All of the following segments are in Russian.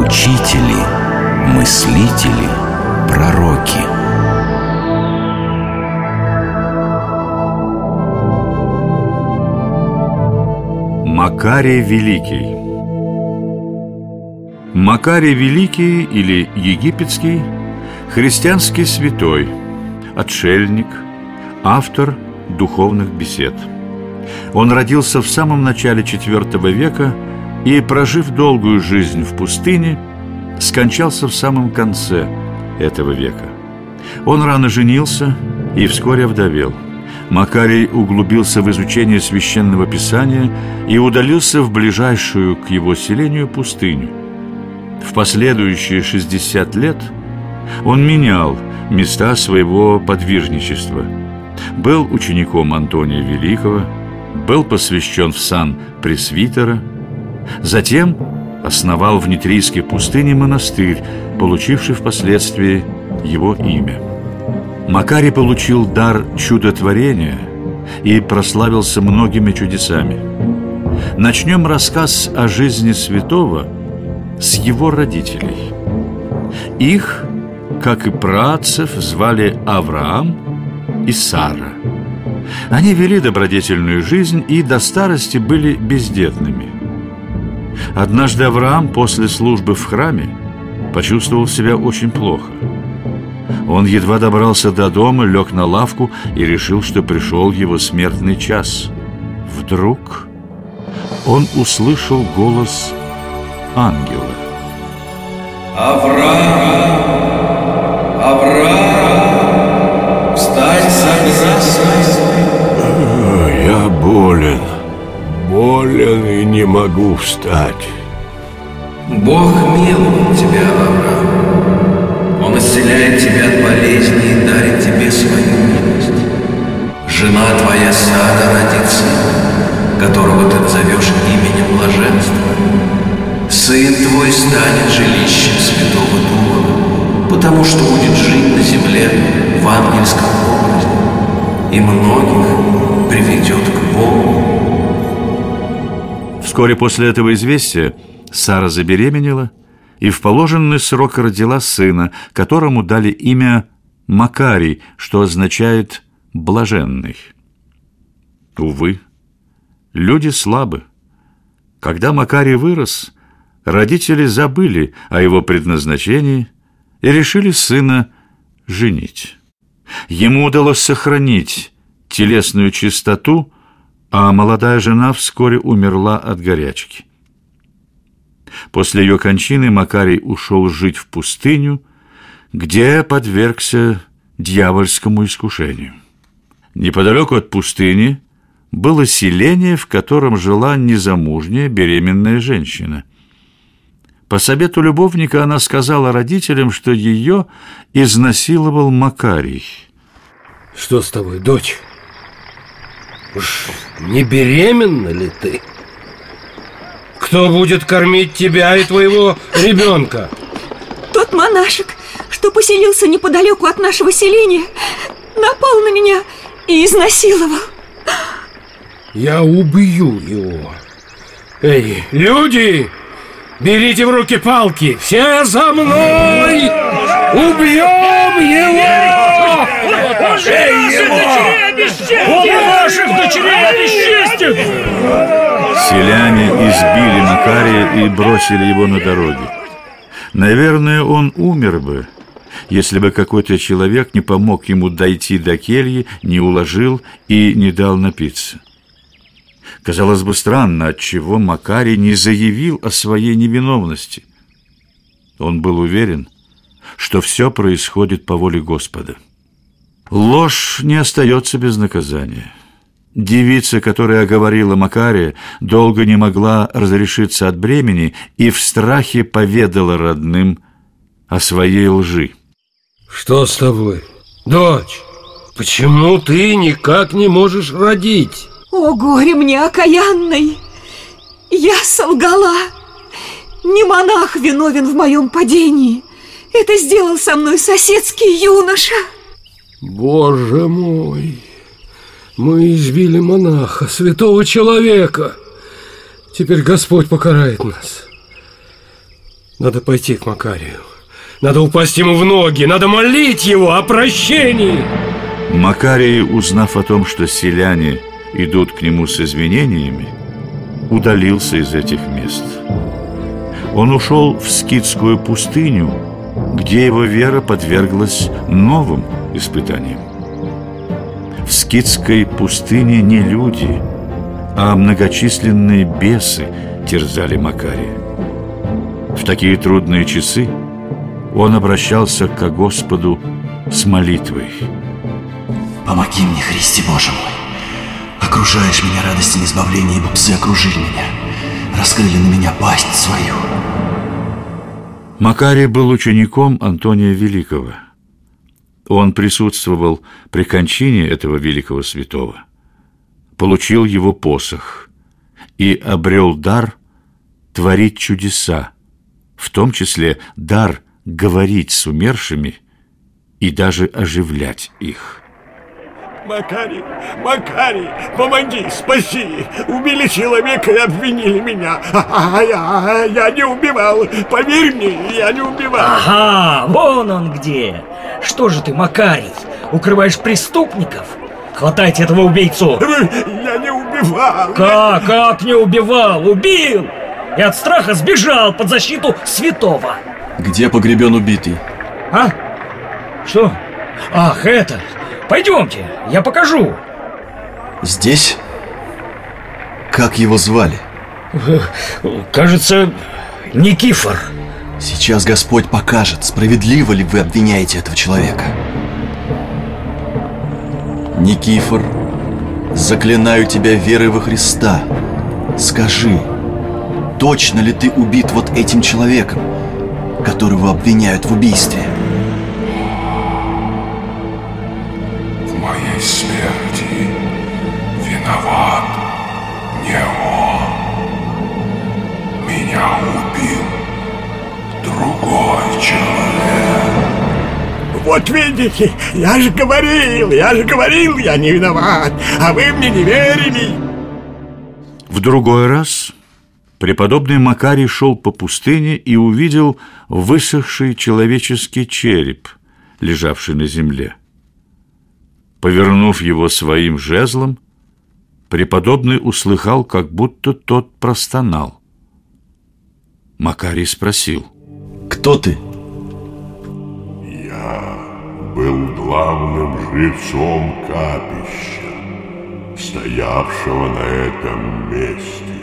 Учители, мыслители, пророки. Макарий Великий Макарий Великий или Египетский – христианский святой, отшельник, автор духовных бесед. Он родился в самом начале IV века и, прожив долгую жизнь в пустыне, скончался в самом конце этого века. Он рано женился и вскоре вдовел. Макарий углубился в изучение священного писания и удалился в ближайшую к его селению пустыню. В последующие 60 лет он менял места своего подвижничества. Был учеником Антония Великого, был посвящен в сан пресвитера, затем основал в Нитрийской пустыне монастырь, получивший впоследствии его имя. Макарий получил дар чудотворения и прославился многими чудесами. Начнем рассказ о жизни святого с его родителей. Их, как и працев, звали Авраам и Сара. Они вели добродетельную жизнь и до старости были бездетными. Однажды Авраам после службы в храме почувствовал себя очень плохо – он едва добрался до дома, лег на лавку и решил, что пришел его смертный час. Вдруг он услышал голос ангела. Авраам! Болен и не могу встать. Бог милует тебя, Авраам. Он исцеляет тебя от болезни и дарит тебе свою милость. Жена твоя Сада родит сына, которого ты назовешь именем блаженства. Сын твой станет жилищем Святого Духа, потому что будет жить на земле в ангельском образе и многих приведет к Богу. Вскоре после этого известия Сара забеременела – и в положенный срок родила сына, которому дали имя Макарий, что означает «блаженный». Увы, люди слабы. Когда Макарий вырос, родители забыли о его предназначении и решили сына женить. Ему удалось сохранить телесную чистоту, а молодая жена вскоре умерла от горячки. После ее кончины Макарий ушел жить в пустыню, где подвергся дьявольскому искушению. Неподалеку от пустыни было селение, в котором жила незамужняя беременная женщина. По совету любовника она сказала родителям, что ее изнасиловал Макарий. Что с тобой, дочь? Уж не беременна ли ты? Кто будет кормить тебя и твоего ребенка? Тот монашек, что поселился неподалеку от нашего селения, напал на меня и изнасиловал. Я убью его. Эй, люди, берите в руки палки, все за мной! Убьем его! Эй, его! Он ваших Селяне избили Макария и бросили его на дороге. Наверное, он умер бы, если бы какой-то человек не помог ему дойти до кельи, не уложил и не дал напиться. Казалось бы, странно, отчего Макарий не заявил о своей невиновности. Он был уверен, что все происходит по воле Господа. Ложь не остается без наказания. Девица, которая оговорила Макария, долго не могла разрешиться от бремени и в страхе поведала родным о своей лжи. Что с тобой, дочь? Почему ты никак не можешь родить? О, горе мне окаянной! Я солгала! Не монах виновен в моем падении. Это сделал со мной соседский юноша. Боже мой! Мы избили монаха, святого человека. Теперь Господь покарает нас. Надо пойти к Макарию. Надо упасть ему в ноги, надо молить его о прощении. Макарий, узнав о том, что селяне идут к нему с извинениями, удалился из этих мест. Он ушел в скитскую пустыню, где его вера подверглась новым испытаниям. В скитской пустыне не люди, а многочисленные бесы терзали Макария. В такие трудные часы он обращался к Господу с молитвой. Помоги мне, Христе Боже мой. Окружаешь меня радостями избавления, ибо псы окружили меня. Раскрыли на меня пасть свою. Макарий был учеником Антония Великого. Он присутствовал при кончине этого великого святого, получил его посох и обрел дар творить чудеса, в том числе дар говорить с умершими и даже оживлять их. Макарий, Макарий, помоги, спаси! Убили человека и обвинили меня. А, я, я не убивал. Поверь мне, я не убивал. Ага, вон он где. Что же ты, Макарий, укрываешь преступников? Хватайте этого убийцу. Я не убивал. Как, как не убивал? Убил! И от страха сбежал под защиту святого. Где погребен убитый? А? Что? Ах, это... Пойдемте, я покажу. Здесь? Как его звали? Кажется, Никифор. Сейчас Господь покажет, справедливо ли вы обвиняете этого человека. Никифор, заклинаю тебя верой во Христа. Скажи, точно ли ты убит вот этим человеком, которого обвиняют в убийстве? Смерти виноват не он. Меня убил другой человек. Вот видите, я же говорил, я же говорил, я не виноват, а вы мне не верили. В другой раз преподобный Макарий шел по пустыне и увидел высохший человеческий череп, лежавший на земле. Повернув его своим жезлом, преподобный услыхал, как будто тот простонал. Макарий спросил. Кто ты? Я был главным жрецом капища, стоявшего на этом месте.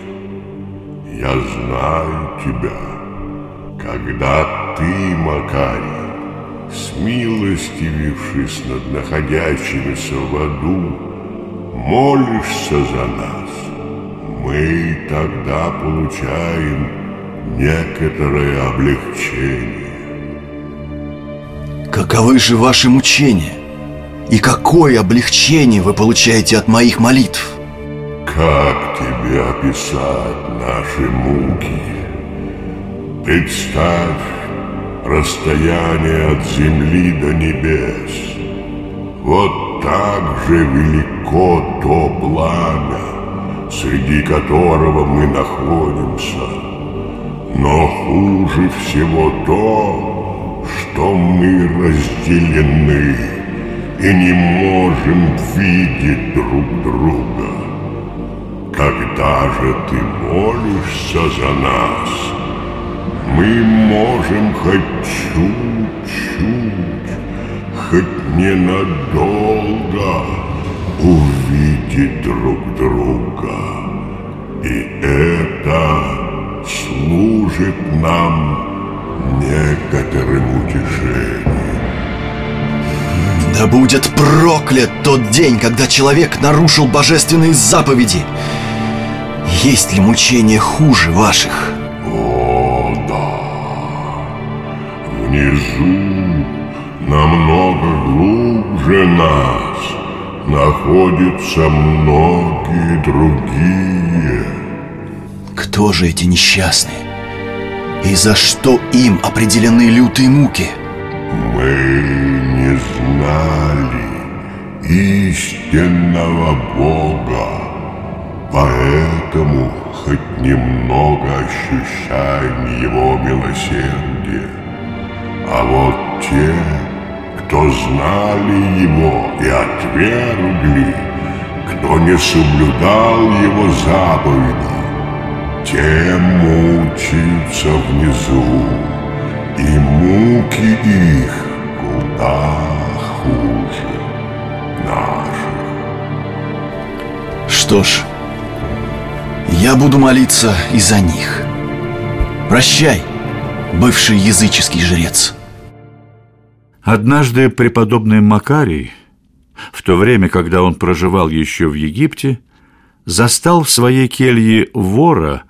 Я знаю тебя, когда ты, Макарий, смилостивившись над находящимися в аду, молишься за нас, мы тогда получаем некоторое облегчение. Каковы же ваши мучения? И какое облегчение вы получаете от моих молитв? Как тебе описать наши муки? Представь расстояние от земли до небес. Вот так же велико то пламя, среди которого мы находимся. Но хуже всего то, что мы разделены и не можем видеть друг друга. Когда же ты молишься за нас, мы можем хоть чуть-чуть, хоть ненадолго увидеть друг друга. И это служит нам некоторым утешением. Да будет проклят тот день, когда человек нарушил божественные заповеди. Есть ли мучения хуже ваших? Внизу, намного глубже нас, находятся многие другие. Кто же эти несчастные? И за что им определены лютые муки? Мы не знали истинного Бога, поэтому хоть немного ощущаем Его милосердие. А вот те, кто знали Его и отвергли, кто не соблюдал Его заповеди, те мучаются внизу, и муки их куда хуже наших. Что ж, я буду молиться и за них. Прощай, бывший языческий жрец. Однажды преподобный Макарий, в то время, когда он проживал еще в Египте, застал в своей келье вора,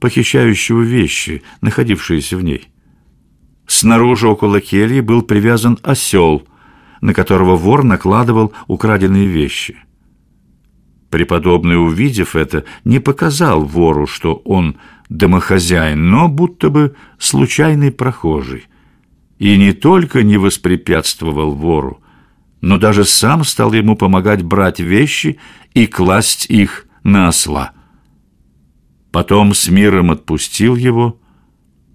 похищающего вещи, находившиеся в ней. Снаружи около кельи был привязан осел, на которого вор накладывал украденные вещи. Преподобный, увидев это, не показал вору, что он домохозяин, но будто бы случайный прохожий. И не только не воспрепятствовал вору, но даже сам стал ему помогать брать вещи и класть их на осла. Потом с миром отпустил его,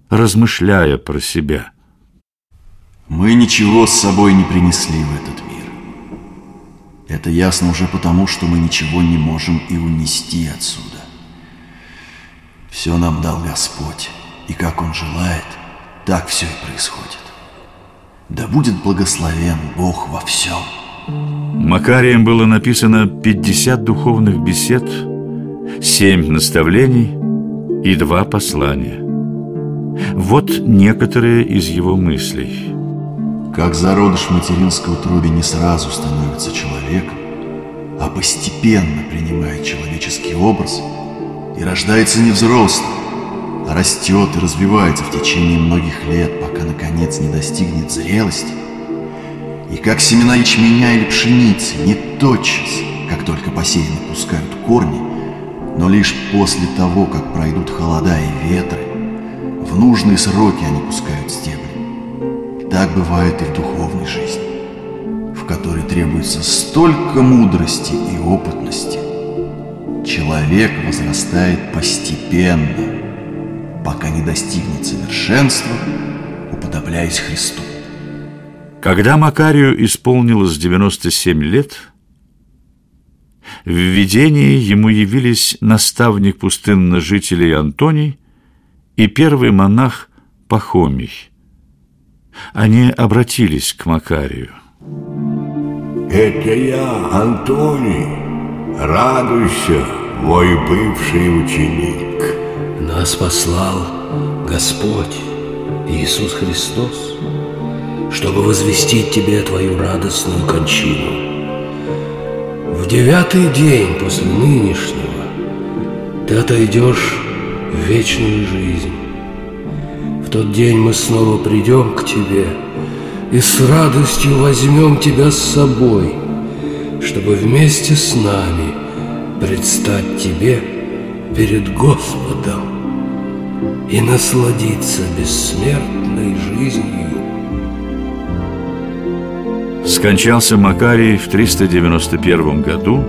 размышляя про себя. Мы ничего с собой не принесли в этот мир. Это ясно уже потому, что мы ничего не можем и унести отсюда. Все нам дал Господь, и как Он желает, так все и происходит. Да будет благословен Бог во всем. Макарием было написано 50 духовных бесед, 7 наставлений и два послания. Вот некоторые из его мыслей. Как зародыш в материнской утробе не сразу становится человеком, а постепенно принимает человеческий образ и рождается не взрослым, растет и развивается в течение многих лет, пока наконец не достигнет зрелости. И как семена ячменя или пшеницы не тотчас, как только посеяны пускают корни, но лишь после того, как пройдут холода и ветры, в нужные сроки они пускают стебли. Так бывает и в духовной жизни, в которой требуется столько мудрости и опытности. Человек возрастает постепенно, пока не достигнет совершенства, уподобляясь Христу. Когда Макарию исполнилось 97 лет, в видении ему явились наставник пустынных жителей Антоний и первый монах Пахомий. Они обратились к Макарию. Это я, Антоний. Радуйся, мой бывший ученик. Нас послал Господь Иисус Христос, чтобы возвестить тебе твою радостную кончину. В девятый день после нынешнего ты отойдешь в вечную жизнь. В тот день мы снова придем к тебе и с радостью возьмем тебя с собой, чтобы вместе с нами предстать тебе перед Господом и насладиться бессмертной жизнью. Скончался Макарий в 391 году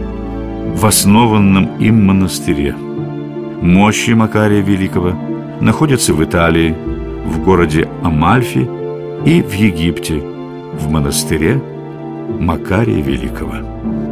в основанном им монастыре. Мощи Макария Великого находятся в Италии, в городе Амальфи и в Египте, в монастыре Макария Великого.